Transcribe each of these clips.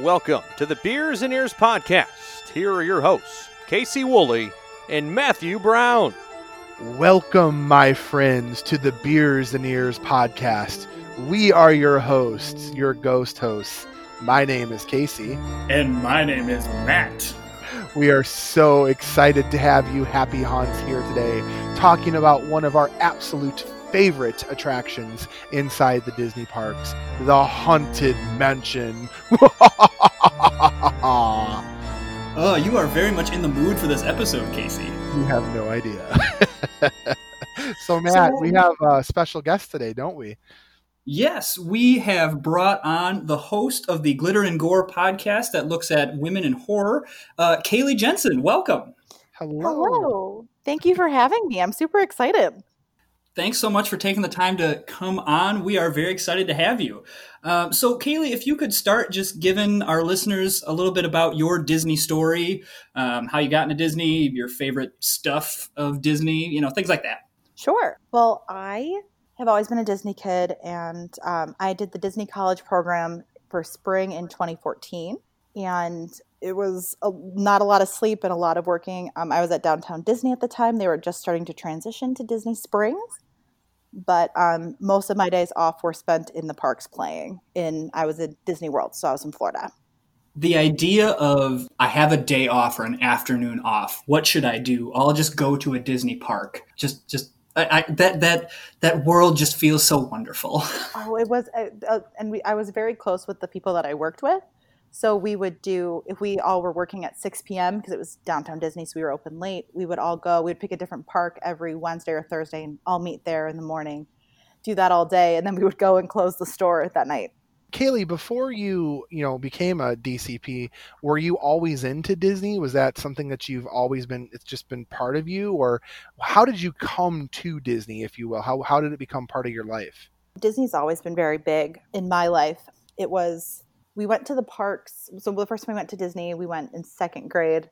Welcome to the Beers and Ears podcast. Here are your hosts, Casey Woolley and Matthew Brown. Welcome, my friends, to the Beers and Ears podcast. We are your hosts, your ghost hosts. My name is Casey. And my name is Matt. We are so excited to have you, Happy Haunts, here today, talking about one of our absolute favorite attractions inside the Disney parks the Haunted Mansion. Oh, you are very much in the mood for this episode, Casey. You have no idea. so, Matt, So- we have a special guest today, don't we? Yes, we have brought on the host of the Glitter and Gore podcast that looks at women in horror, uh, Kaylee Jensen. Welcome. Hello. Hello. Thank you for having me. I'm super excited. Thanks so much for taking the time to come on. We are very excited to have you. Um, so, Kaylee, if you could start just giving our listeners a little bit about your Disney story, um, how you got into Disney, your favorite stuff of Disney, you know, things like that. Sure. Well, I have always been a Disney kid, and um, I did the Disney College program for spring in 2014. And it was a, not a lot of sleep and a lot of working. Um, I was at Downtown Disney at the time. They were just starting to transition to Disney Springs. But um, most of my days off were spent in the parks playing. In I was in Disney World, so I was in Florida. the idea of I have a day off or an afternoon off. What should I do? I'll just go to a Disney park. Just, just I, I, that that that world just feels so wonderful. Oh, it was, uh, uh, and we, I was very close with the people that I worked with. So we would do if we all were working at 6 p.m. because it was downtown Disney, so we were open late. We would all go. We'd pick a different park every Wednesday or Thursday, and all meet there in the morning. Do that all day, and then we would go and close the store that night. Kaylee, before you, you know, became a DCP, were you always into Disney? Was that something that you've always been it's just been part of you or how did you come to Disney, if you will? How how did it become part of your life? Disney's always been very big in my life. It was we went to the parks. So the first time we went to Disney, we went in second grade,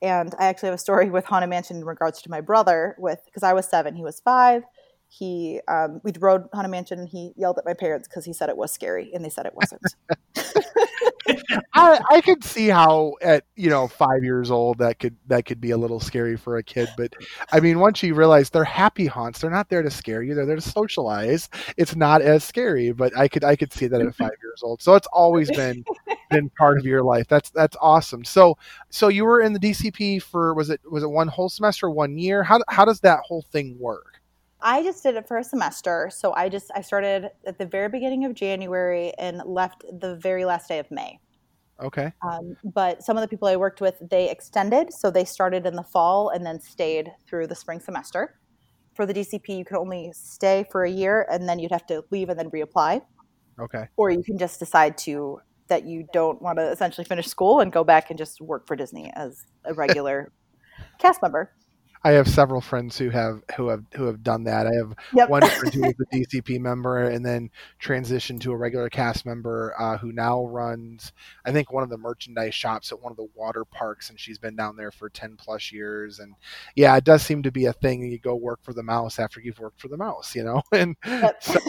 and I actually have a story with Haunted Mansion in regards to my brother. With because I was seven, he was five. He um, we rode Haunted Mansion, and he yelled at my parents because he said it was scary, and they said it wasn't. I, I could see how at you know five years old that could that could be a little scary for a kid, but I mean once you realize they're happy haunts, they're not there to scare you, they're there to socialize. It's not as scary, but I could I could see that at five years old. So it's always been been part of your life. That's that's awesome. So so you were in the DCP for was it was it one whole semester, one year? How how does that whole thing work? I just did it for a semester, so I just I started at the very beginning of January and left the very last day of May. Okay. Um, but some of the people I worked with, they extended. So they started in the fall and then stayed through the spring semester. For the DCP, you could only stay for a year and then you'd have to leave and then reapply. Okay. Or you can just decide to that you don't want to essentially finish school and go back and just work for Disney as a regular cast member. I have several friends who have who have who have done that. I have Yep. one friend who was a DCP member and then transitioned to a regular cast member uh, who now runs, I think, one of the merchandise shops at one of the water parks, and she's been down there for ten plus years. And yeah, it does seem to be a thing. You go work for the mouse after you've worked for the mouse, you know. And Yep. so,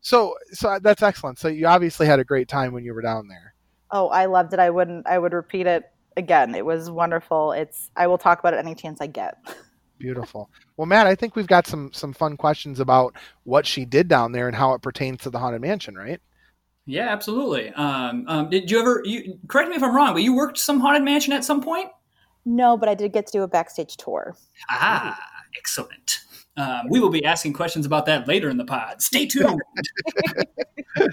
so so that's excellent. So you obviously had a great time when you were down there. oh, I loved it. I wouldn't I would repeat it again. It was wonderful. It's I will talk about it any chance I get. Beautiful. Well, Matt, I think we've got some some fun questions about what she did down there and how it pertains to the haunted mansion, right? Yeah, absolutely. Um, um, did you ever? You correct me if I'm wrong, but you worked some haunted mansion at some point. No, but I did get to do a backstage tour. Ah, excellent. Um, we will be asking questions about that later in the pod. Stay tuned.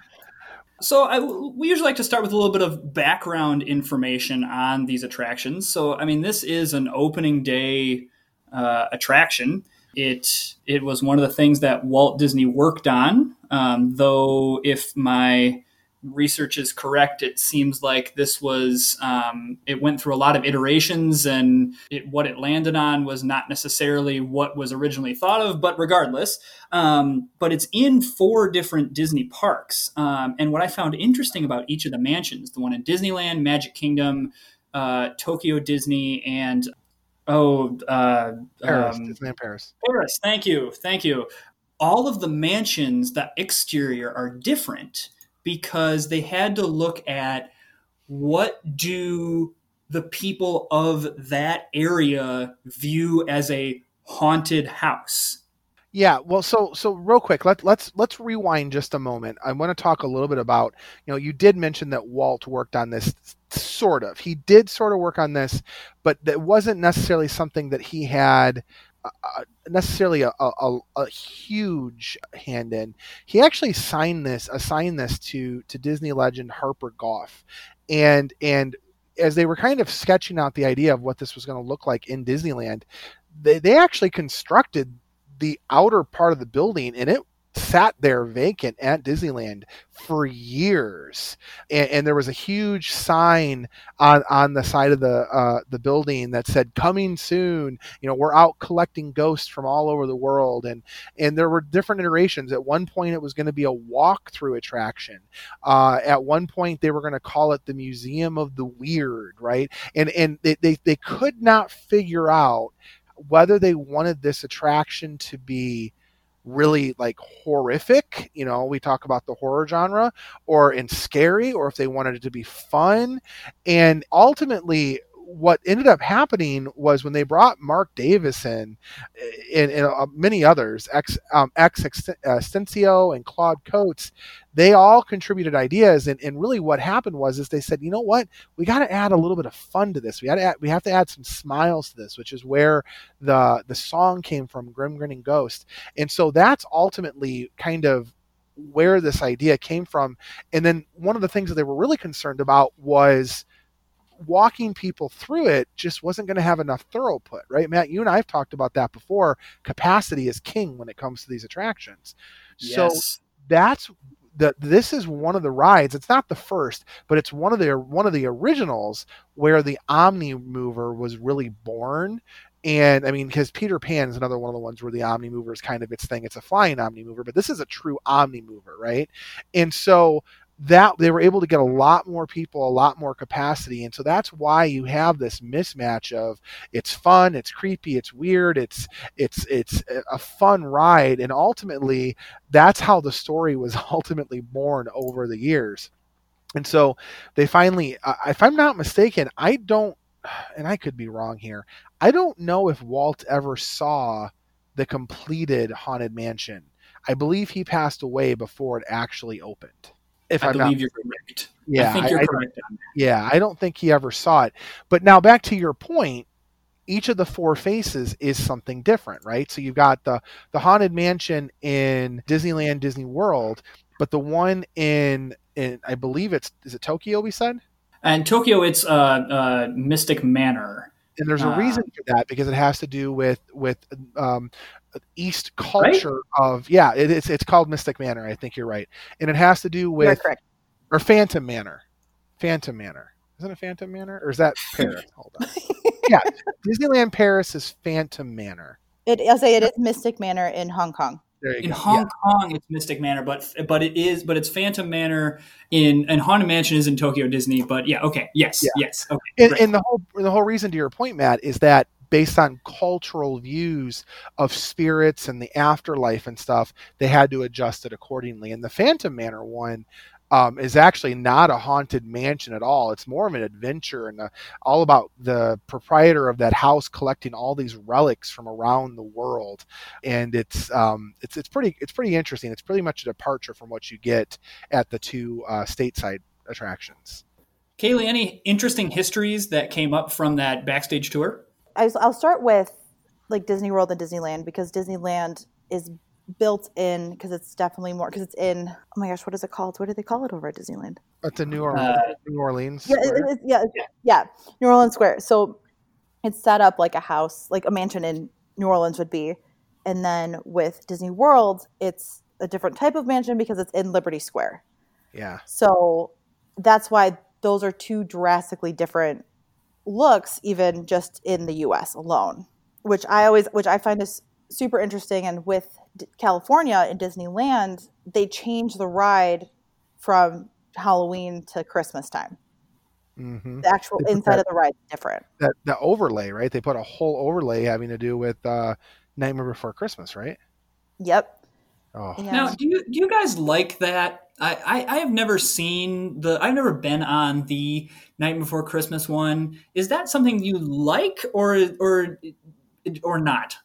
so, I, we usually like to start with a little bit of background information on these attractions. So, I mean, this is an opening day uh, attraction. It it was one of the things that Walt Disney worked on. Um, though, if my research is correct, it seems like this was um, it went through a lot of iterations, and it, what it landed on was not necessarily what was originally thought of. But regardless, um, but it's in four different Disney parks. Um, and what I found interesting about each of the mansions, the one in Disneyland, Magic Kingdom, uh, Tokyo Disney, and oh, uh, Paris, um, Disneyland Paris. Paris. Thank you. Thank you. All of the mansions, the exterior are different because they had to look at what do the people of that area view as a haunted house? Yeah, well, so so real quick, let let's let's rewind just a moment. I want to talk a little bit about, you know, you did mention that Walt worked on this sort of. He did sort of work on this, but that wasn't necessarily something that he had necessarily a, a, a, huge hand in. He actually signed this, assigned this to to Disney legend Harper Goff, and and as they were kind of sketching out the idea of what this was going to look like in Disneyland, they, they actually constructed the outer part of the building and it sat there vacant at Disneyland for years, and, and, there was a huge sign on on the side of the uh, the building that said "Coming soon." You know, we're out collecting ghosts from all over the world, and and there were different iterations. At one point, it was going to be a walk-through attraction. Uh, at one point, they were going to call it the Museum of the Weird, right? And and they, they, they could not figure out whether they wanted this attraction to be really like horrific you know we talk about the horror genre or in scary or if they wanted it to be fun. And ultimately what ended up happening was when they brought Marc Davis in, and, and uh, many others, ex um, X Atencio and Claude Coats, they all contributed ideas. And, and really, what happened was is they said, you know what, we got to add a little bit of fun to this. We got to we have to add some smiles to this, which is where the the song came from, Grim Grinning Ghost. And so that's ultimately kind of where this idea came from. And then one of the things that they were really concerned about was walking people through it just wasn't going to have enough throughput, right? Matt, you and I have talked about that before. Capacity is king when it comes to these attractions. Yes. So that's the this is one of the rides. It's not the first, but it's one of the one of the originals where the Omni Mover was really born. And I mean, because Peter Pan is another one of the ones where the Omni Mover is kind of its thing. It's a flying Omni Mover, but this is a true Omni Mover, right? And so that they were able to get a lot more people, a lot more capacity. And so that's why you have this mismatch of it's fun, it's creepy, it's weird, it's it's it's a fun ride. And ultimately that's how the story was ultimately born over the years. And so they finally if I'm not mistaken, I don't and I could be wrong here. I don't know if Walt ever saw the completed Haunted Mansion. I believe he passed away before it actually opened if I I'm believe not, you're correct. Yeah, I think you're I, correct. I, yeah, I don't think he ever saw it. But now back to your point, each of the four faces is something different, right? So you've got the the haunted mansion in Disneyland, Disney World, but the one in in I believe it's is it Tokyo? We said. And Tokyo, it's uh, uh, Mystic Manor. And there's a uh, reason for that because it has to do with with um, East culture right? of yeah, it, it's it's called Mystic Manor. I think you're right, and it has to do with or Phantom Manor, Phantom Manor. Isn't it Phantom Manor or is that Paris? Hold on. yeah, Disneyland Paris is Phantom Manor. It, I'll say it is Mystic Manor in Hong Kong. in go. Hong yeah. Kong, it's Mystic Manor, but but it is but it's Phantom Manor in and Haunted Mansion is in Tokyo Disney. But yeah, okay, yes, yeah. yes, okay. And, and, the whole the whole reason to your point, Matt, is that based on cultural views of spirits and the afterlife and stuff, they had to adjust it accordingly. And the Phantom Manor one um, is actually not a haunted mansion at all. It's more of an adventure and a, all about the proprietor of that house collecting all these relics from around the world. And it's um, it's it's pretty it's pretty interesting. It's pretty much a departure from what you get at the two uh, stateside attractions. Kaylee, any interesting histories that came up from that backstage tour? I'll start with like Disney World and Disneyland because Disneyland is built in because it's definitely more because it's in oh my gosh what is it called? What do they call it over at disneyland? It's a new orleans uh, new orleans yeah, it, it, yeah, yeah yeah new orleans square. So it's set up like a house like a mansion in new orleans would be. And then with disney world it's a different type of mansion because it's in liberty square. Yeah. So that's why those are two drastically different looks even just in the US alone, which I always which I find is super interesting and with California in Disneyland, they change the ride from Halloween to Christmas time. Mm-hmm. The actual inside that, of the ride is different. That the overlay, right? They put a whole overlay having to do with uh, Nightmare Before Christmas, right? Yep. Oh. Now, do you do you guys like that I, I, I have never seen the. I've never been on the Night Before Christmas one. Is that something you like, or or or not?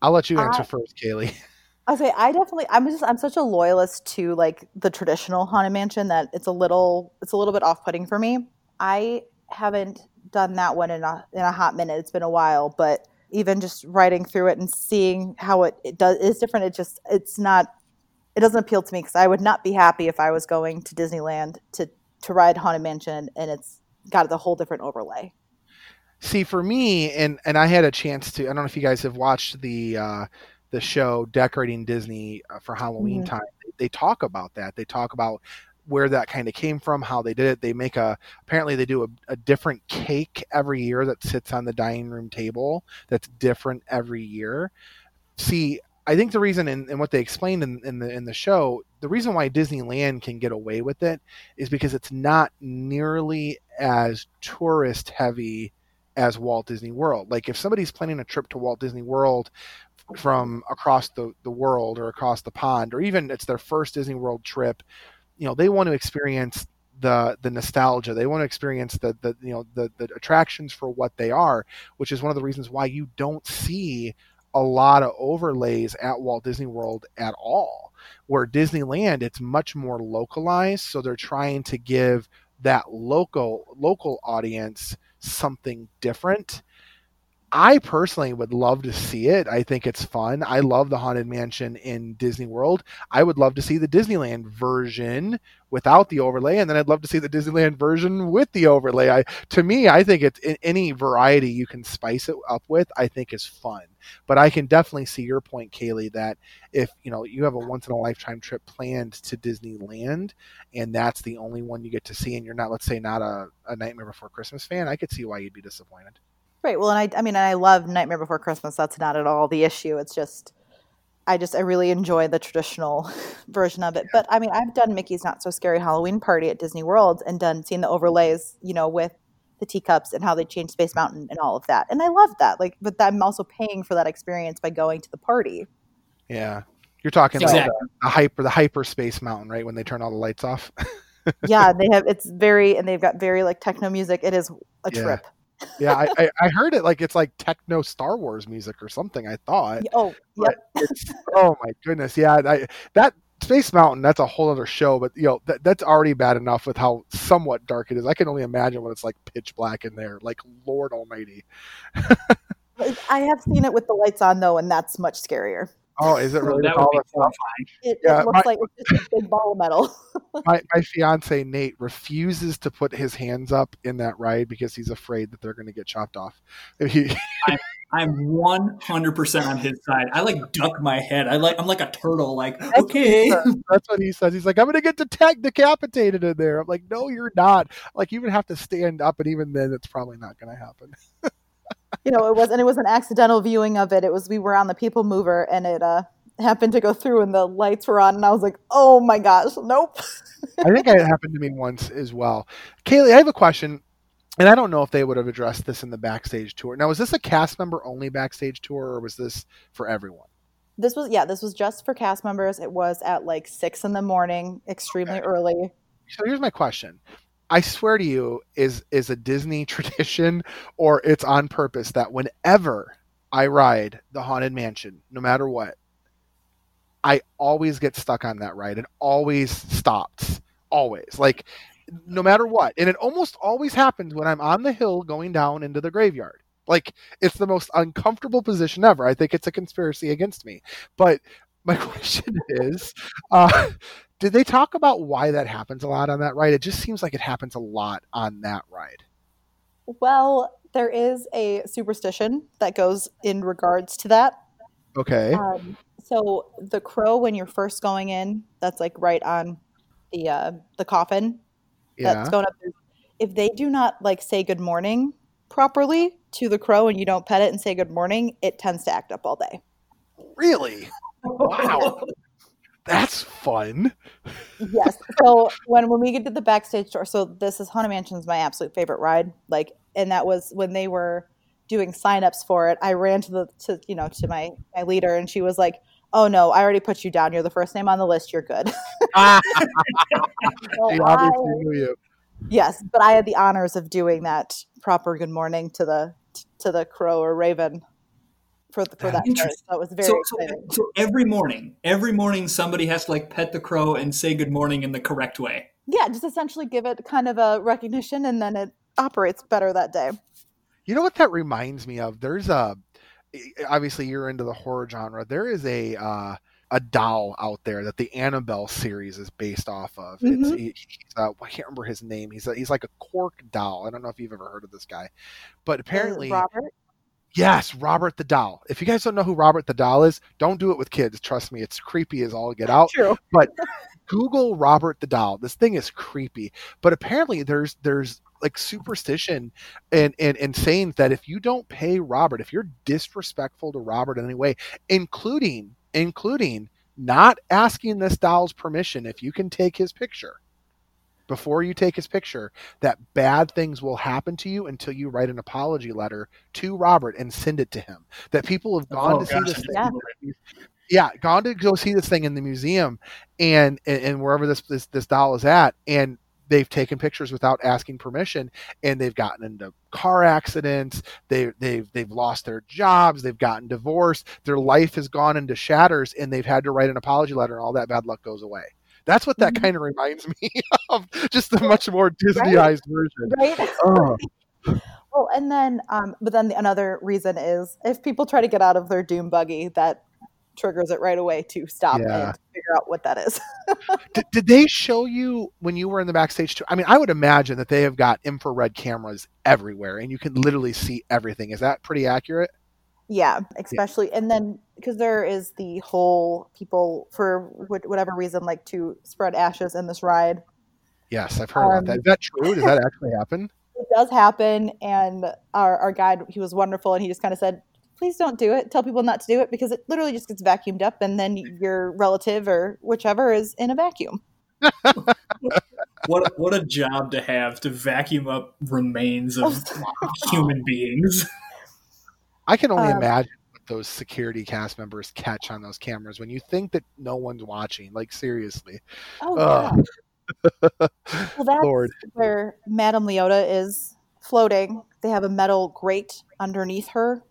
I'll let you answer I- first, Kaylee. I say I definitely I'm just I'm such a loyalist to like the traditional haunted mansion that it's a little it's a little bit off putting for me. I haven't done that one in a in a hot minute. It's been a while, but even just writing through it and seeing how it, it does is different. It just it's not it doesn't appeal to me because I would not be happy if I was going to Disneyland to to ride haunted mansion and it's got the whole different overlay. See, for me, and and I had a chance to. I don't know if you guys have watched the uh, the show Decorating Disney uh, for Halloween Mhm. time. They talk about that. They talk about where that kind of came from, how they did it. They make a apparently they do a, a different cake every year that sits on the dining room table. That's different every year. See, I think the reason and, what they explained in, in the in the show, the reason why Disneyland can get away with it is because it's not nearly as tourist heavy as Walt Disney World. Like if somebody's planning a trip to Walt Disney World from across the, the world or across the pond, or even it's their first Disney World trip, you know, they want to experience the the nostalgia. They want to experience the the you know the the attractions for what they are, which is one of the reasons why you don't see a lot of overlays at Walt Disney World at all. Where Disneyland, it's much more localized, so they're trying to give that local local audience something different. I personally would love to see it. I think it's fun. I love the Haunted Mansion in Disney World. I would love to see the Disneyland version without the overlay, and then I'd love to see the Disneyland version with the overlay. I, to me, I think it's any variety you can spice it up with. I think is fun. But I can definitely see your point, Kaylee, that if you know you have a once in a lifetime trip planned to Disneyland, and that's the only one you get to see, and you're not, let's say, not a, a Nightmare Before Christmas fan, I could see why you'd be disappointed. Right. Well, and I, I mean, I love Nightmare Before Christmas. That's not at all the issue. It's just, I just, I really enjoy the traditional version of it. But I mean, I've done Mickey's Not So Scary Halloween Party at Disney World and done, seen the overlays, you know, with the teacups and how they changed Space Mountain and all of that. And I love that. Like, but I'm also paying for that experience by going to the party. Yeah, you're talking Exactly. about the, the hyper, the hyperspace mountain, right? When they turn all the lights off. Yeah. They have, it's very, and they've got very like techno music. It is a Yeah. trip. Yeah, I, I, I heard it like it's like techno Star Wars music or something. I thought. Oh, it's, oh my goodness, yeah, I, that Space Mountain, that's a whole other show. But you know, that, that's already bad enough with how somewhat dark it is. I can only imagine what it's like pitch black in there. Like Lord Almighty. I have seen it with the lights on though, and that's much scarier. Oh, is it really? that would be that terrifying. It, Yeah, it looks my- like it's just a big ball of metal. my, my fiance Nate refuses to put his hands up in that ride because he's afraid that they're going to get chopped off. He, I'm 100% on his side. I like duck my head. I like I'm like a turtle. Like okay, that's what he says. He's like, I'm going to get detec- decapitated in there. I'm like, no, you're not. Like, you would have to stand up, and even then, it's probably not going to happen. You know, it was and it was an accidental viewing of it. It was we were on the people mover and it uh happened to go through and the lights were on and I was like, "Oh my gosh, nope." I think it happened to me once as well. Kaylee, I have a question, and I don't know if they would have addressed this in the backstage tour. Now, was this a cast member only backstage tour, or was this for everyone? This was yeah, this was just for cast members. It was at like 6 in the morning, extremely Okay. early. So here's my question. I swear to you, is is a Disney tradition or it's on purpose that whenever I ride the Haunted Mansion, no matter what, I always get stuck on that ride. It always stops. Always. Like no matter what. And it almost always happens when I'm on the hill going down into the graveyard. Like it's the most uncomfortable position ever. I think it's a conspiracy against me. But my question is, uh, did they talk about why that happens a lot on that ride? It just seems like it happens a lot on that ride. Well, there is a superstition that goes in regards to that. Okay. Um, so the crow when you're first going in, that's like right on the uh the coffin yeah. that's going up there. If they do not like say good morning properly to the crow and you don't pet it and say good morning, it tends to act up all day. Really? Wow. That's fun. Yes. So when when we get to the backstage tour, so this is Haunted Mansion's my absolute favorite ride. Like, and that was when they were doing signups for it. I ran to the to you know to my my leader and she was like, "Oh no, I already put you down. You're the first name on the list. You're good." So I- obviously knew you. yes, but I had the honors of doing that proper good morning to the to the crow or raven for the, for that. day. Interesting. So it was very So, so, so every morning, every morning, somebody has to like pet the crow and say good morning in the correct way. yeah, just essentially give it kind of a recognition, and then it operates better that day. You know what that reminds me of? There's a obviously you're into the horror genre. There is a uh, a doll out there that the Annabelle series is based off of. It's Mhm. he, he's, uh, I can't remember his name. He's a, he's like a cork doll. I don't know if you've ever heard of this guy, but apparently, Robert. Yes, Robert the doll. If you guys don't know who Robert the doll is, don't do it with kids. Trust me, it's creepy as all get out. True. Google Robert the doll. This thing is creepy, but apparently there's there's like superstition and and and saying that if you don't pay Robert, if you're disrespectful to Robert in any way, including including not asking this doll's permission if you can take his picture before you take his picture that bad things will happen to you until you write an apology letter to Robert and send it to him that people have gone Oh, to see this I thing yeah, gone to go see this thing in the museum and and, and wherever this, this this doll is at, and they've taken pictures without asking permission, and they've gotten into car accidents. They they've they've lost their jobs. They've gotten divorced. Their life has gone into shatters, and they've had to write an apology letter, and all that bad luck goes away. That's what that Mhm. kind of reminds me of, just a much more Disneyized version. Right. Oh, Well, and then, um, but then the, another reason is if people try to get out of their doom buggy, that triggers it right away to stop Yeah. and figure out what that is. did, did they show you when you were in the backstage too? I mean, I would imagine that they have got infrared cameras everywhere, and you can literally see everything. Is that pretty accurate? Yeah, especially, and then because there is the whole people for whatever reason like to spread ashes in this ride. Yes, I've heard about that. Um, that true? Does that actually happen? It does happen, and our our guide he was wonderful, and he just kind of said. Please don't do it. Tell people not to do it because it literally just gets vacuumed up, and then your relative or whichever is in a vacuum. What what a job to have to vacuum up remains of human beings. I can only Um, imagine what those security cast members catch on those cameras when you think that no one's watching. Like seriously, Oh, Ugh. yeah. Well, that's Lord. where Madame Leota is floating. They have a metal grate underneath her,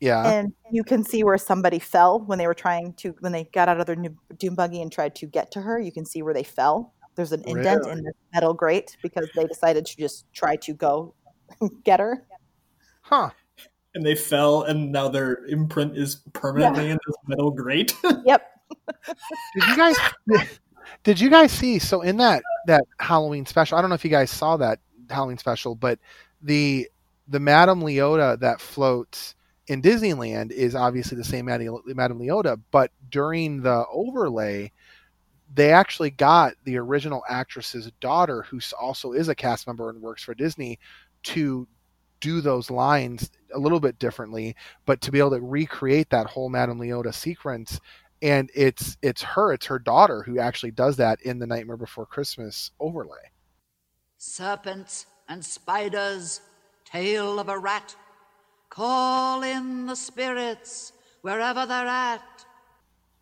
Yeah, and you can see where somebody fell when they were trying to when they got out of their new doom buggy and tried to get to her. You can see where they fell. There's an indent in the metal grate because they decided to just try to go get her. huh? And they fell, and now their imprint is permanently in this metal grate. Yep. Did you guys? Did you guys see? So in that that Halloween special, I don't know if you guys saw that Halloween special, but the the Madame Leota that floats in Disneyland is obviously the same Madame Madame Leota, but during the overlay, they actually got the original actress's daughter, who also is a cast member and works for Disney, to do those lines a little bit differently, but to be able to recreate that whole Madame Leota sequence and it's it's her it's her daughter who actually does that in the nightmare before christmas overlay serpents and spiders, tail of a rat. Call in the spirits wherever they're at.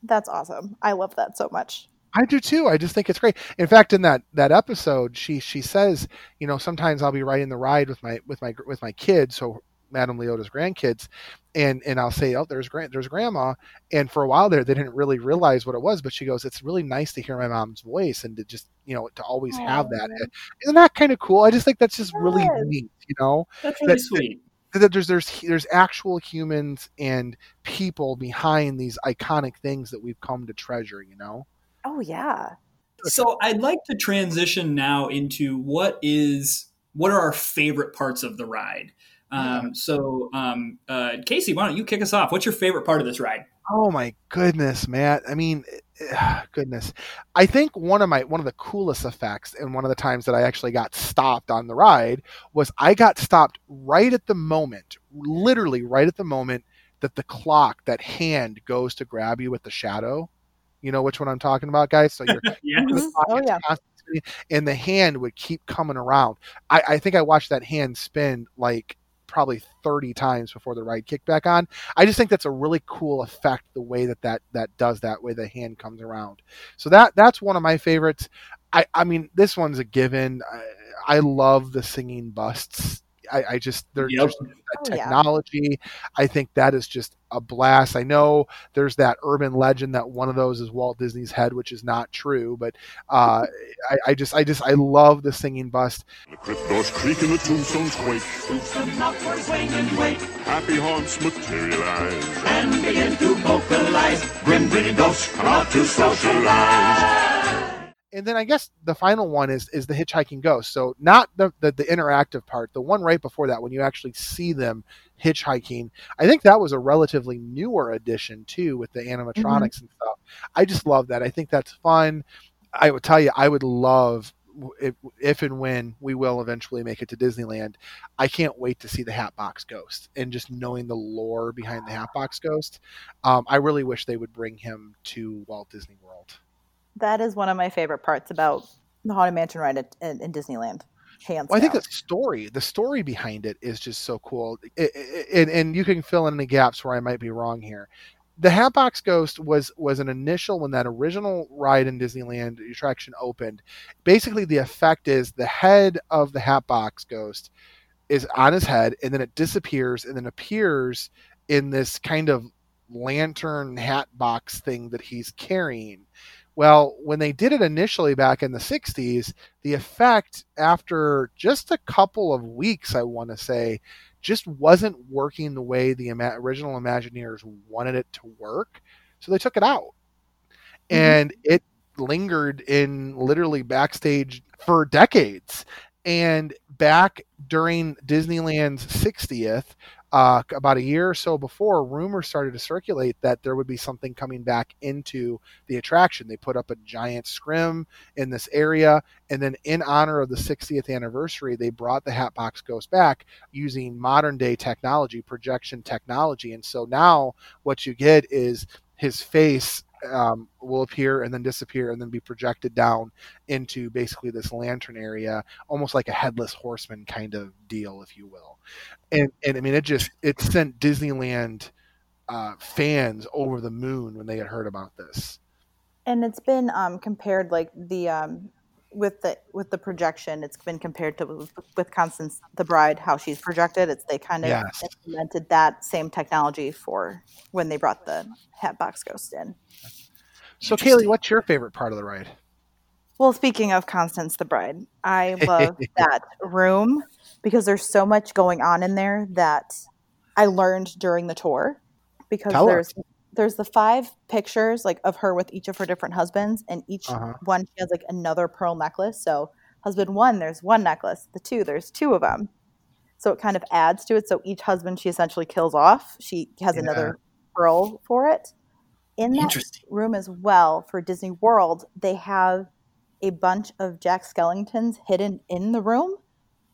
That's awesome. I love that so much. i do too i just think it's great in fact in that that episode she she says you know sometimes i'll be riding the ride with my with my with my kids so madame leota's grandkids and and i'll say oh there's grand there's grandma and for a while there they didn't really realize what it was but she goes it's really nice to hear my mom's voice and to just you know to always have that Aw. isn't that kind of cool i just think that's just really neat you know That's really That- sweet. that there's there's there's actual humans and people behind these iconic things that we've come to treasure you know Oh yeah. So I'd like to transition now into what is what are our favorite parts of the ride. Um, so um, uh, Casey, why don't you kick us off? What's your favorite part of this ride? oh my goodness matt i mean eh, goodness i think one of my one of the coolest effects and one of the times that i actually got stopped on the ride was i got stopped right at the moment literally right at the moment that the clock that hand goes to grab you with the shadow you know which one i'm talking about guys so you're Yes. Mhm. Oh yeah. and the hand would keep coming around. I, I think I watched that hand spin like probably 30 times before the ride kicked back on. I just think that's a really cool effect the way that that that does that way the hand comes around. So that that's one of my favorites. I I mean this one's a given. I, I love the singing busts. I, I just they're Yep. just that Oh, yeah. technology. I think that is just a blast. I know there's that urban legend that one of those is Walt Disney's head, which is not true, but uh, I, I just I just I love the singing bust. The crypt doors creak and the tombstones quake. Happy haunts materialize. And begin to vocalize. Grim grinning ghosts come out to socialize. And then I guess the final one is is the hitchhiking ghost. So not the, the the interactive part, the one right before that when you actually see them hitchhiking. I think that was a relatively newer addition too with the animatronics and stuff. I just love that. I think that's fun. I would tell you, I would love if, if and when we will eventually make it to Disneyland. I can't wait to see the Hatbox Ghost and just knowing the lore behind the Hatbox Ghost. Um, I really wish they would bring him to Walt Disney World. That is one of my favorite parts about the Haunted Mansion ride at, in, in Disneyland. Hands Well, I think the story, the story behind it is just so cool, I- I- and and you can fill in any gaps where I might be wrong here. The Hatbox Ghost was was an initial when that original ride in Disneyland attraction opened. Basically, the effect is the head of the Hatbox Ghost is on his head, and then it disappears, and then appears in this kind of lantern hat box thing that he's carrying. Well, when they did it initially back in the 60s, the effect after just a couple of weeks, I want to say, just wasn't working the way the ima- original Imagineers wanted it to work. So they took it out. Mm-hmm. And it lingered in literally backstage for decades. And back during Disneyland's 60th, uh, about a year or so before, rumors started to circulate that there would be something coming back into the attraction. They put up a giant scrim in this area, and then in honor of the 60th anniversary, they brought the Hatbox Ghost back using modern day technology, projection technology. And so now what you get is his face um, will appear and then disappear and then be projected down into basically this lantern area, almost like a headless horseman kind of deal, if you will. And and I mean, it just it sent Disneyland uh, fans over the moon when they had heard about this. and it's been um, compared like the um, with the with the projection it's been compared to with, with constance the bride how she's projected it's they kind of Yes. implemented that same technology for when they brought the hatbox ghost in So, Kaylee, what's your favorite part of the ride? well speaking of constance the bride i love that room because there's so much going on in there that i learned during the tour because Tell there's us. There's the five pictures like of her with each of her different husbands and each Uh-huh. one she has like another pearl necklace so husband one there's one necklace the two there's two of them so it kind of adds to it so each husband she essentially kills off she has Yeah. another pearl for it in that room as well for disney world they have a bunch of jack skellingtons hidden in the room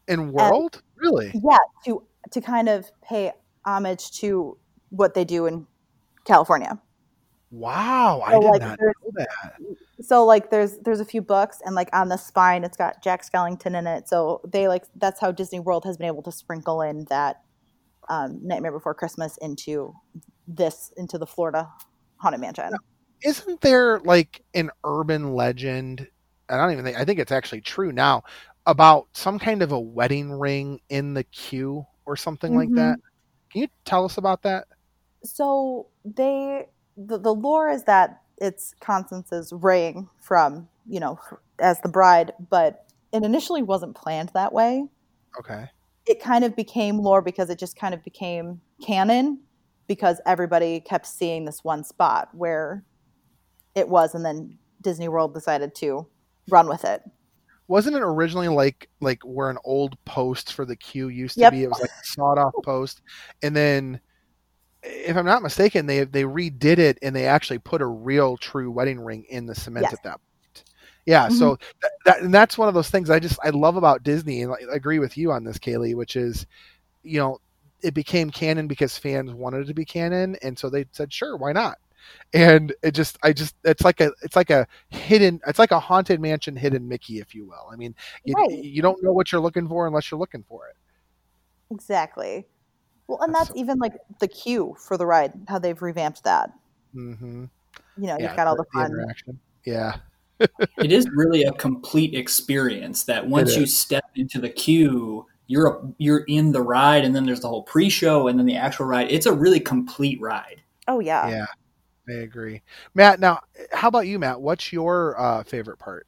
In World? really? yeah to to kind of pay homage to what they do in california Wow, I So, did like, not know that. so like there's there's a few books and like on the spine it's got jack skellington in it so they like that's how disney world has been able to sprinkle in that um, nightmare before christmas into this into the florida haunted mansion Isn't there like an urban legend? I don't even think I think it's actually true now about some kind of a wedding ring in the queue or something like Mhm. that. Can you tell us about that? So they the, the lore is that it's constance's ring from you know as the bride but it initially wasn't planned that way Okay. it kind of became lore because it just kind of became canon because everybody kept seeing this one spot where it was and then disney world decided to run with it Wasn't it originally like like where an old post for the queue used to Yep. be? It was like a sawed off post, and then, if I'm not mistaken, they they redid it and they actually put a real true wedding ring in the cement Yes. at that point. Yeah, so mm-hmm. that, that and that's one of those things I just I love about Disney, and I agree with you on this, Kaylee, which is, you know, it became canon because fans wanted it to be canon, and so they said, sure, why not? And it just, I just, it's like a, it's like a hidden, it's like a haunted mansion hidden Mickey, if you will. I mean, you, Right. you don't know what you're looking for unless you're looking for it. Exactly. Well, and That's that's even like the queue for the ride, how they've revamped that. Mm-hmm. You know, Yeah, you've got all the fun. interaction. Yeah. it is really a complete experience that once you step into the queue you're a, you're in the ride and then there's the whole pre-show and then the actual ride it's a really complete ride Oh yeah. Yeah. I agree. Matt, now how about you, Matt? What's your uh, favorite part?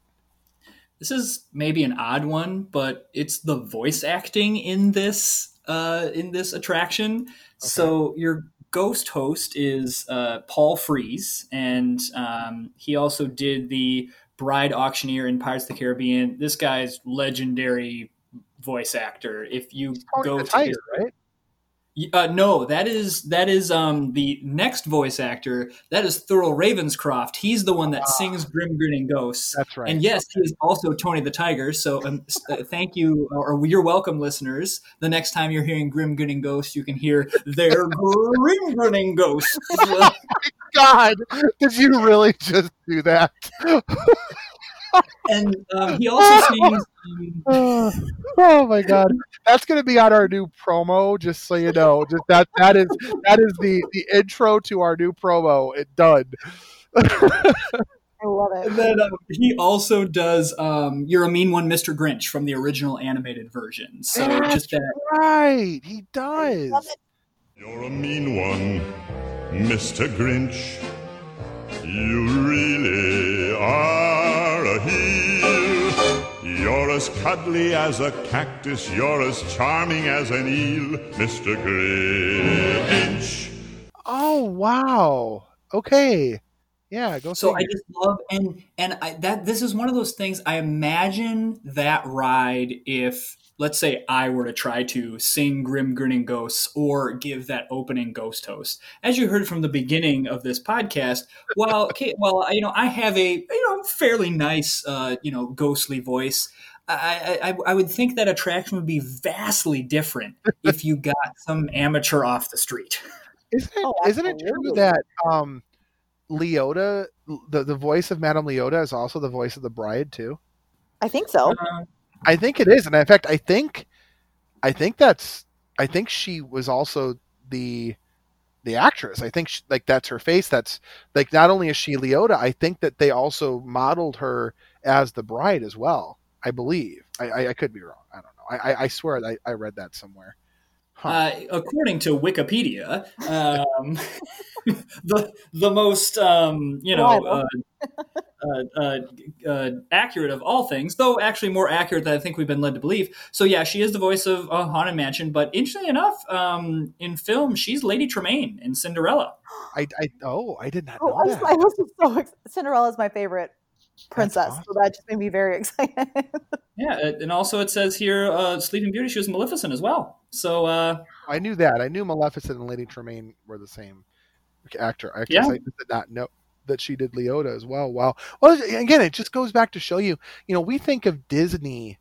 this is maybe an odd one but it's the voice acting in this uh, in this attraction. So your ghost host is uh, paul frees and um, he also did the bride auctioneer in pirates of the caribbean. This guy's legendary voice actor. If you go to Tiger, his right? Uh, no, that is that is um the next voice actor. That is Thurl Ravenscroft. He's the one that sings Grim Grinning Ghosts. That's right. And yes, he is also Tony the Tiger. So um, uh, thank you, or you're welcome, listeners. The next time you're hearing Grim Grinning Ghosts, you can hear their Grim Grinning Ghosts. God, did you really just do that? and um, he also sings. Um, oh my god, that's gonna be on our new promo. Just so you know, just that that is that is the the intro to our new promo. It done. I love it. and then um, he also does um, "You're a Mean One, Mr. Grinch" from the original animated version. So That's just that right, he does. You're a mean one, Mr. Grinch. You really are a heel. You're as cuddly as a cactus. You're as charming as an eel, Mr. Grinch. Oh wow. Okay. Yeah. Go. So I figure. just love and and I, that this is one of those things. I imagine that ride if let's say I were to try to sing Grim Grinning Ghosts or give that opening ghost host. As you heard from the beginning of this podcast, well, okay, well, you know, I have a you know fairly nice uh, you know ghostly voice. I, I, I would think that attraction would be vastly different if you got some amateur off the street. Isn't it, Oh, isn't it true that um, Leota, the the voice of Madame Leota, is also the voice of the bride too? I think so. Uh, I think it is, and in fact, I think, I think that's, I think she was also the, the actress. I think she, like that's her face. That's like not only is she Leota, I think that they also modeled her as the bride as well. I believe. I, I, I could be wrong. I don't know. I, I, I swear I, I read that somewhere. Huh. Uh, according to Wikipedia, um, the the most um, you know uh, uh, uh, uh, accurate of all things, though actually more accurate than I think we've been led to believe. So yeah, she is the voice of uh, Haunted Mansion, but interestingly enough, um, in film, she's Lady Tremaine in Cinderella. I, I oh I did not Oh, know I was, that. I was so ex- Cinderella's my favorite princess, awesome. so that just made me very excited. Yeah, and also it says here, uh, Sleeping Beauty, she was Maleficent as well. So uh, I knew that. I knew Maleficent and Lady Tremaine were the same actor. I guess Yeah. I just did not know that she did Leota as well. Wow. Well, again, it just goes back to show you, you know, we think of Disney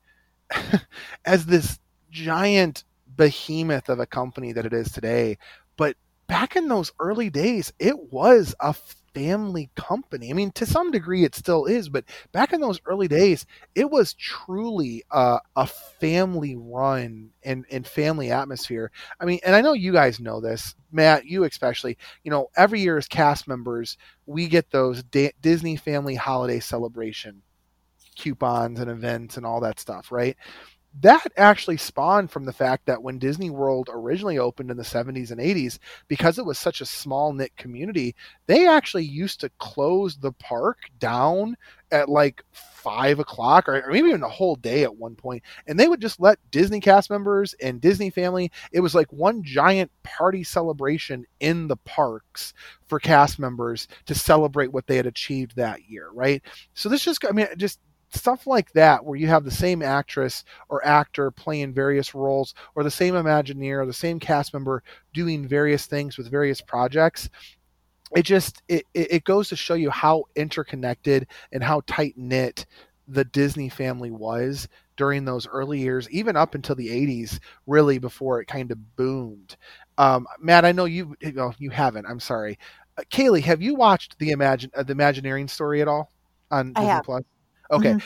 as this giant behemoth of a company that it is today, but back in those early days, it was a family company. I mean, to some degree, it still is, but back in those early days, it was truly uh, a family run and, and family atmosphere. I mean, and I know you guys know this, Matt, you especially. You know, every year as cast members, we get those Disney Family Holiday Celebration coupons and events and all that stuff, right? That actually spawned from the fact that when Disney World originally opened in the 70s and 80s, because it was such a small knit community, they actually used to close the park down at like five o'clock or, or maybe even a whole day at one point and they would just let disney cast members and disney family it was like one giant party celebration in the parks for cast members to celebrate what they had achieved that year right? So this just i mean just stuff like that where you have the same actress or actor playing various roles or the same imagineer or the same cast member doing various things with various projects it just it, it goes to show you how interconnected and how tight knit the Disney family was during those early years, even up until the 80s, really before it kind of boomed. Um, Matt, I know you no, you haven't. I'm sorry. Uh, Kaylee, have you watched the Imagine uh, the Imagineering story at all on I Disney have. Plus? Okay. Mhm.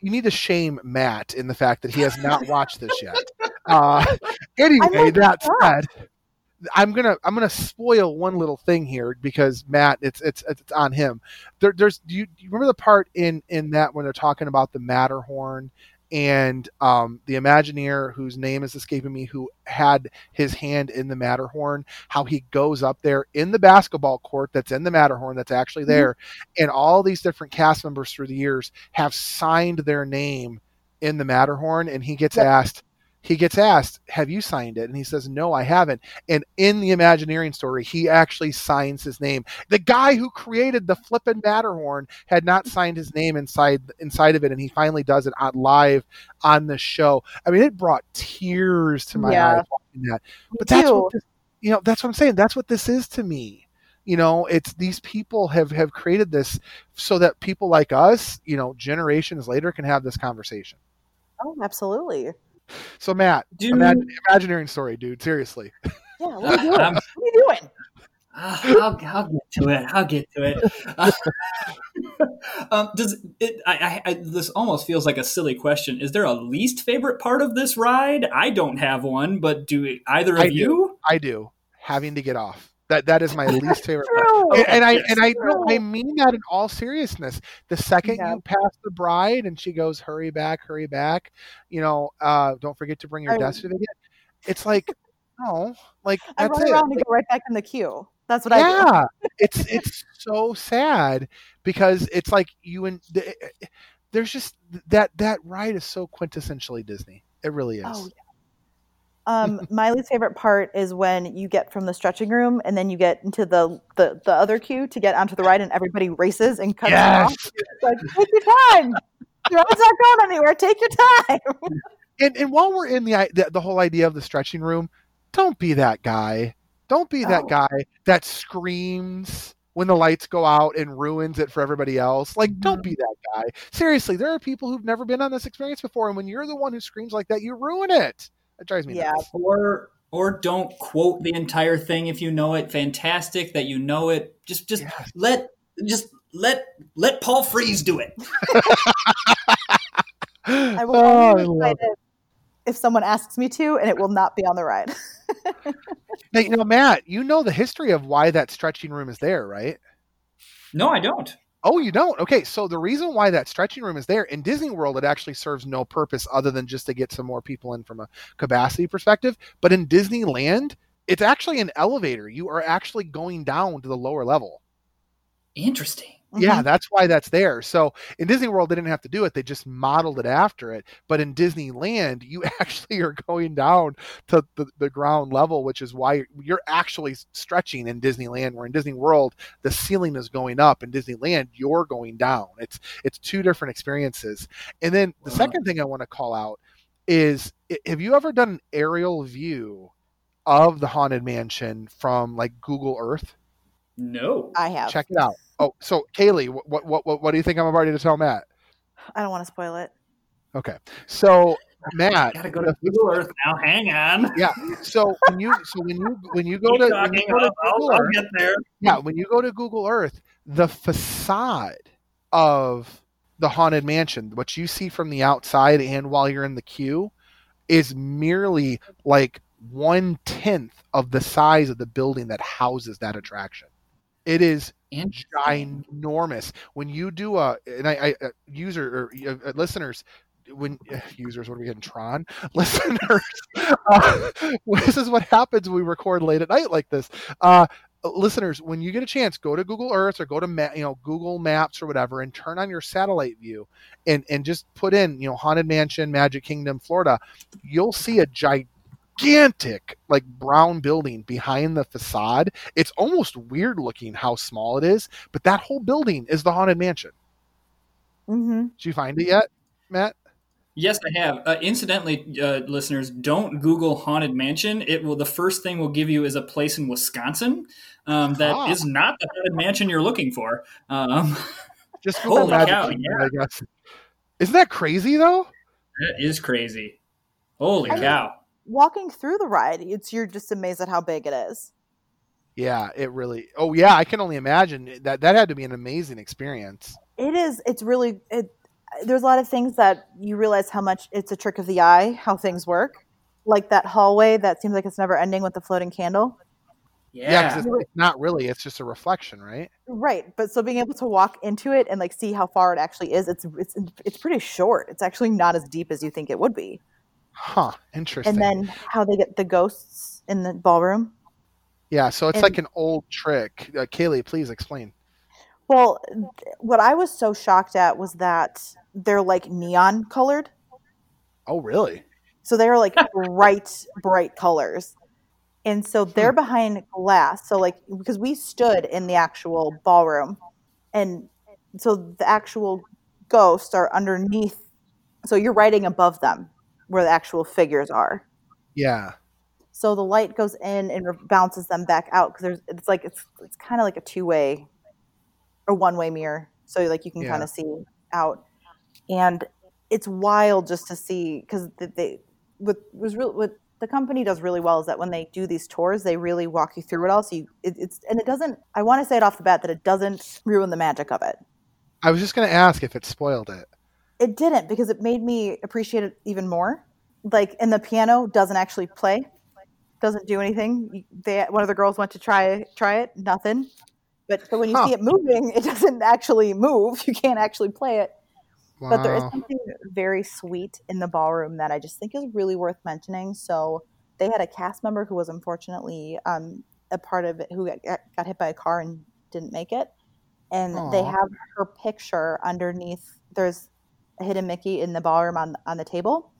You need to shame Matt in the fact that he has not watched this yet. Uh, anyway, that said, I'm gonna I'm gonna spoil one little thing here because Matt, it's it's it's on him. There, there's do you, do you remember the part in in that when they're talking about the Matterhorn and um, the Imagineer whose name is escaping me, who had his hand in the Matterhorn, how he goes up there in the basketball court that's in the Matterhorn that's actually there, and all these different cast members through the years have signed their name in the Matterhorn, and he gets Yep. asked. He gets asked, "Have you signed it?" And he says, "No, I haven't." And in the Imagineering story, he actually signs his name. The guy who created the flippin' Matterhorn had not signed his name inside inside of it, and he finally does it on live on the show. I mean, it brought tears to my Yeah. eyes watching that. Me But that's too. what this, you know. That's what I'm saying. That's what this is to me. You know, it's these people have have created this so that people like us, you know, generations later, can have this conversation. Oh, absolutely. So, Matt, Do imagine, Imagineering story, dude. Seriously. Yeah. What are you doing? Um, what are you doing? Uh, I'll, I'll get to it. I'll get to it. Uh, um, does it? I, I, I, this almost feels like a silly question. Is there a least favorite part of this ride? I don't have one, but do either of I do. you? I do having to get off. That that is my least favorite part. And, and I and I no, I mean that in all seriousness. The second Yeah. you pass the bride and she goes, "Hurry back, hurry back," you know, uh, don't forget to bring your I- death certificate. It's like, no, like I run around and go right back in the queue. That's what I do. yeah, it's it's so sad because it's like you and the, there's just that that ride is so quintessentially Disney. It really is. Oh, Um, my least favorite part is when you get from the stretching room and then you get into the, the, the other queue to get onto the ride and everybody races and cuts Yes. off. It's like, take your time. Your ride's not going anywhere. Take your time. and and while we're in the, the the whole idea of the stretching room, don't be that guy. Don't be that Oh. guy that screams when the lights go out and ruins it for everybody else. Like, don't be that guy. Seriously, there are people who've never been on this experience before, and when you're the one who screams like that, you ruin it. It drives me Yeah. nuts. Or or don't quote the entire thing if you know it. Fantastic that you know it. Just just Yes. let just let let Paul Frees do it. I will oh, I only love it if someone asks me to, and it will not be on the ride. Now, you know, Matt, you know the history of why that stretching room is there, right? No, I don't. Oh, you don't? Okay, so the reason why that stretching room is there in Disney World, it actually serves no purpose other than just to get some more people in from a capacity perspective. But in Disneyland, it's actually an elevator. You are actually going down to the lower level. Interesting. Yeah, mm-hmm. that's why that's there. So in Disney World, they didn't have to do it; they just modeled it after it. But in Disneyland, you actually are going down to the, the ground level, which is why you're actually stretching in Disneyland. Where in Disney World, the ceiling is going up. In Disneyland, you're going down. It's it's two different experiences. And then the Wow. second thing I want to call out is: Have you ever done an aerial view of the haunted mansion from like Google Earth? No. I have. Check it out. Oh, so Kaylee, what what what, what do you think I'm about to tell Matt? I don't want to spoil it. Okay, so Matt, Gotta go to Google Earth now. Hang on. yeah. So when you so when you when you go Keep to, when you go to Google I'll, I'll Earth, get there. yeah, when you go to Google Earth, the facade of the haunted mansion, what you see from the outside and while you're in the queue, is merely like one tenth of the size of the building that houses that attraction. It is ginormous. When you do a, and I, I uh, user or uh, uh, listeners, when uh, users, what are we getting? Tron listeners. Uh, this is what happens when we record late at night like this. Uh, listeners, when you get a chance, go to Google Earth or go to Ma- you know Google Maps or whatever, and turn on your satellite view, and and just put in you know Haunted Mansion, Magic Kingdom, Florida. You'll see a gigantic like brown building behind the facade. It's almost weird looking how small it is, but that whole building is the Haunted Mansion. Mm-hmm. Did you find it yet, Matt? Yes, I have. Uh, incidentally, uh, listeners, don't Google haunted mansion. It will. The first thing will give you is a place in Wisconsin um, that is Ah. not the haunted mansion you're looking for. Um, Just Google Holy cow, Kingdom, yeah. I guess. Isn't that crazy though? that is crazy. Holy I mean- cow! Walking through the ride, it's you're just amazed at how big it is. Yeah, it really. Oh yeah, I can only imagine that that had to be an amazing experience. It is. It's really. It, there's a lot of things that you realize how much it's a trick of the eye how things work. like that hallway that seems like it's never ending with the floating candle. Yeah, Yeah. 'cause it's, it's not really. It's just a reflection, right? Right, but so being able to walk into it and like see how far it actually is, it's it's it's pretty short. It's actually not as deep as you think it would be. Huh. Interesting. And then how they get the ghosts in the ballroom. yeah, so it's and- like an old trick. Uh, Kaylee, please explain. Well, th- what I was so shocked at was that they're like neon colored. Oh, really? So they're like bright, bright colors. And so they're behind glass. So like because we stood in the actual ballroom and so the actual ghosts are underneath so you're writing above them where the actual figures are. Yeah. So the light goes in and re- bounces them back out because there's it's like it's it's kind of like a two way or one way mirror. So like you can Yeah. kind of see out, and it's wild just to see because they what was real what the company does really well is that when they do these tours they really walk you through it all. So you it, it's and it doesn't. I want to say it off the bat that it doesn't ruin the magic of it. I was just going to ask if it spoiled it. It didn't because it made me appreciate it even more. Like, and the piano doesn't actually play, doesn't do anything. They one of the girls went to try try it, nothing. But so when you Huh. see it moving, it doesn't actually move. You can't actually play it. Wow. But there is something very sweet in the ballroom that I just think is really worth mentioning. So they had a cast member who was unfortunately um, a part of it who got, got hit by a car and didn't make it. And they have her picture underneath. There's hidden Mickey in the ballroom on on the table,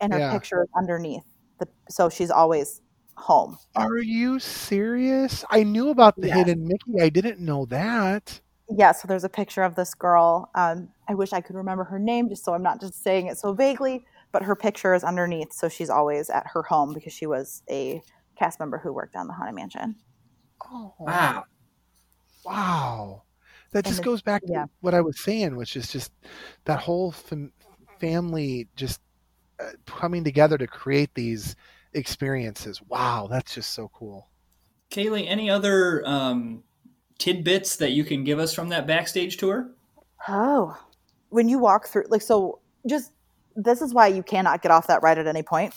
and her Yeah. picture is underneath. The, so she's always home. Are you serious? I knew about the Yes. hidden Mickey. I didn't know that. Yeah, so there's a picture of this girl. Um, I wish I could remember her name just so I'm not just saying it so vaguely, but her picture is underneath, so she's always at her home because she was a cast member who worked on the Haunted Mansion. Oh, Wow. wow. That And just goes back to what I was saying, which is just that whole fam- family just uh, coming together to create these experiences. Wow, that's just so cool. Kaylee, any other um, tidbits that you can give us from that backstage tour? Oh, when you walk through, like, so just this is why you cannot get off that ride at any point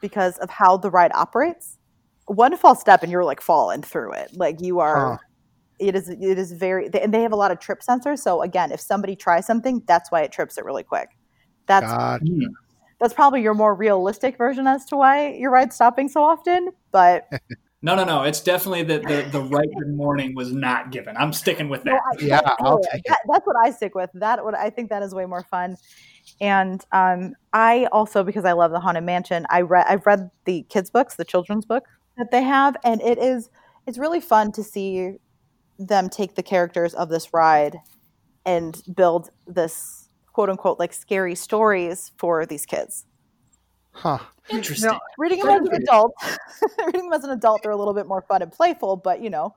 because of how the ride operates. One false step and you're like falling through it. Like you are. Huh. It is. It is very. And they have a lot of trip sensors. So again, if somebody tries something, that's why it trips it really quick. That's God. that's probably your more realistic version as to why your ride's stopping so often. But No, no, no. It's definitely that the, the right good morning was not given. I'm sticking with no, that. I, Yeah, that- I'll take it. That's what I stick with. That what I think that is way more fun. And um, I also because I love the Haunted Mansion, I read I've read the kids books, the children's book that they have, and it is it's really fun to see them take the characters of this ride and build this quote unquote like scary stories for these kids. Huh. Interesting. Now, reading them as an adult reading them as an adult they're a little bit more fun and playful but you know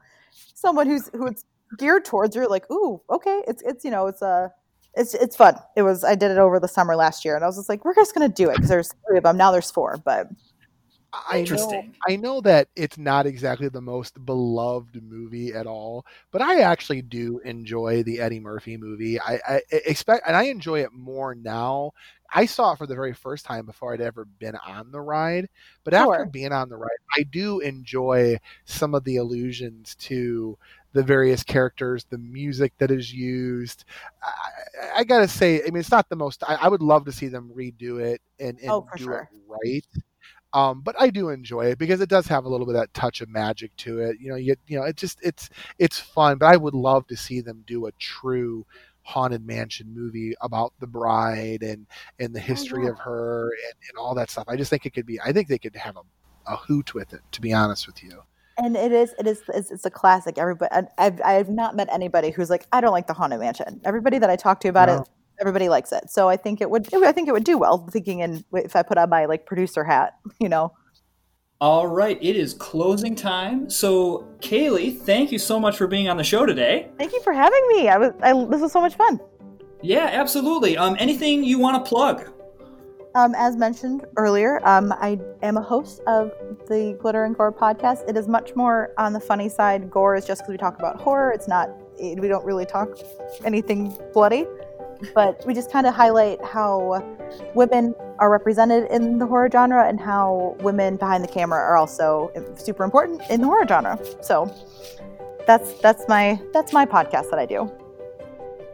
someone who's who it's geared towards you're like ooh okay it's it's you know it's uh it's it's fun it was i did it over the summer last year and i was just like we're just gonna do it because there's three of them now there's four but I know, I know that it's not exactly the most beloved movie at all, but I actually do enjoy the Eddie Murphy movie. I, I expect, and I enjoy it more now. I saw it for the very first time before I'd ever been on the ride, but after being on the ride, I do enjoy some of the allusions to the various characters, the music that is used. I, I gotta say, I mean, it's not the most. I, I would love to see them redo it and, and Oh, do sure. it right. Um, but I do enjoy it because it does have a little bit of that touch of magic to it. You know, you get, you know, it just it's it's fun. But I would love to see them do a true haunted mansion movie about the bride and and the history yeah. of her and, and all that stuff. I just think it could be. I think they could have a, a hoot with it. To be honest with you. and it is it is it's, it's a classic everybody I've, I've not met anybody who's like i don't like the haunted mansion everybody that i talk to about No. it everybody likes it so i think it would i think it would do well thinking in if i put on my like producer hat you know All right, it is closing time. So, Kaylee, thank you so much for being on the show today. thank you for having me i was I, this was so much fun Yeah, absolutely. Um, anything you want to plug? Um, as mentioned earlier, um, I am a host of the Glitter and Gore podcast. It is much more on the funny side. Gore is just because we talk about horror. It's not. It, we don't really talk anything bloody. But we just kind of highlight how women are represented in the horror genre and how women behind the camera are also super important in the horror genre. So that's that's my that's my podcast that I do.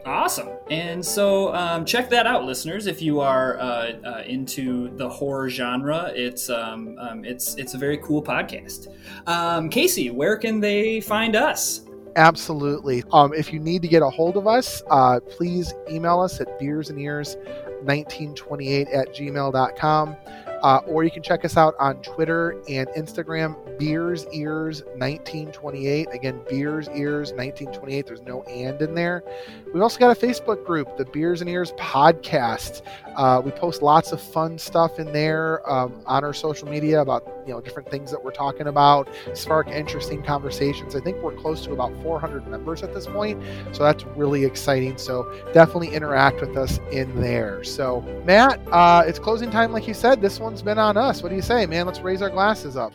Awesome. And so um, check that out, listeners. If you are uh, uh, into the horror genre, it's um, um, it's it's a very cool podcast. Um, Casey, where can they find us? Absolutely. Um, if you need to get a hold of us, uh, please email us at beersand1928 at gmail.com. Uh, or you can check us out on Twitter and Instagram, Beers Ears 1928. Again, Beers Ears 1928. There's no and in there. We've also got a Facebook group, the Beers and Ears Podcast. Uh, we post lots of fun stuff in there um, on our social media about you know different things that we're talking about, spark interesting conversations. I think we're close to about 400 members at this point, so that's really exciting. So definitely interact with us in there. So Matt, uh, it's closing time, like you said. This one's been on us. What do you say, man? Let's raise our glasses up.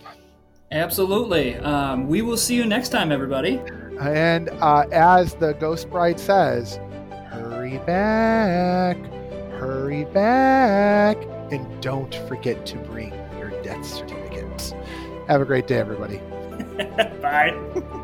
Absolutely. Um, we will see you next time, everybody. And uh, as the Ghost Bride says, hurry back, hurry back, and don't forget to bring your death certificates. Have a great day, everybody. Bye.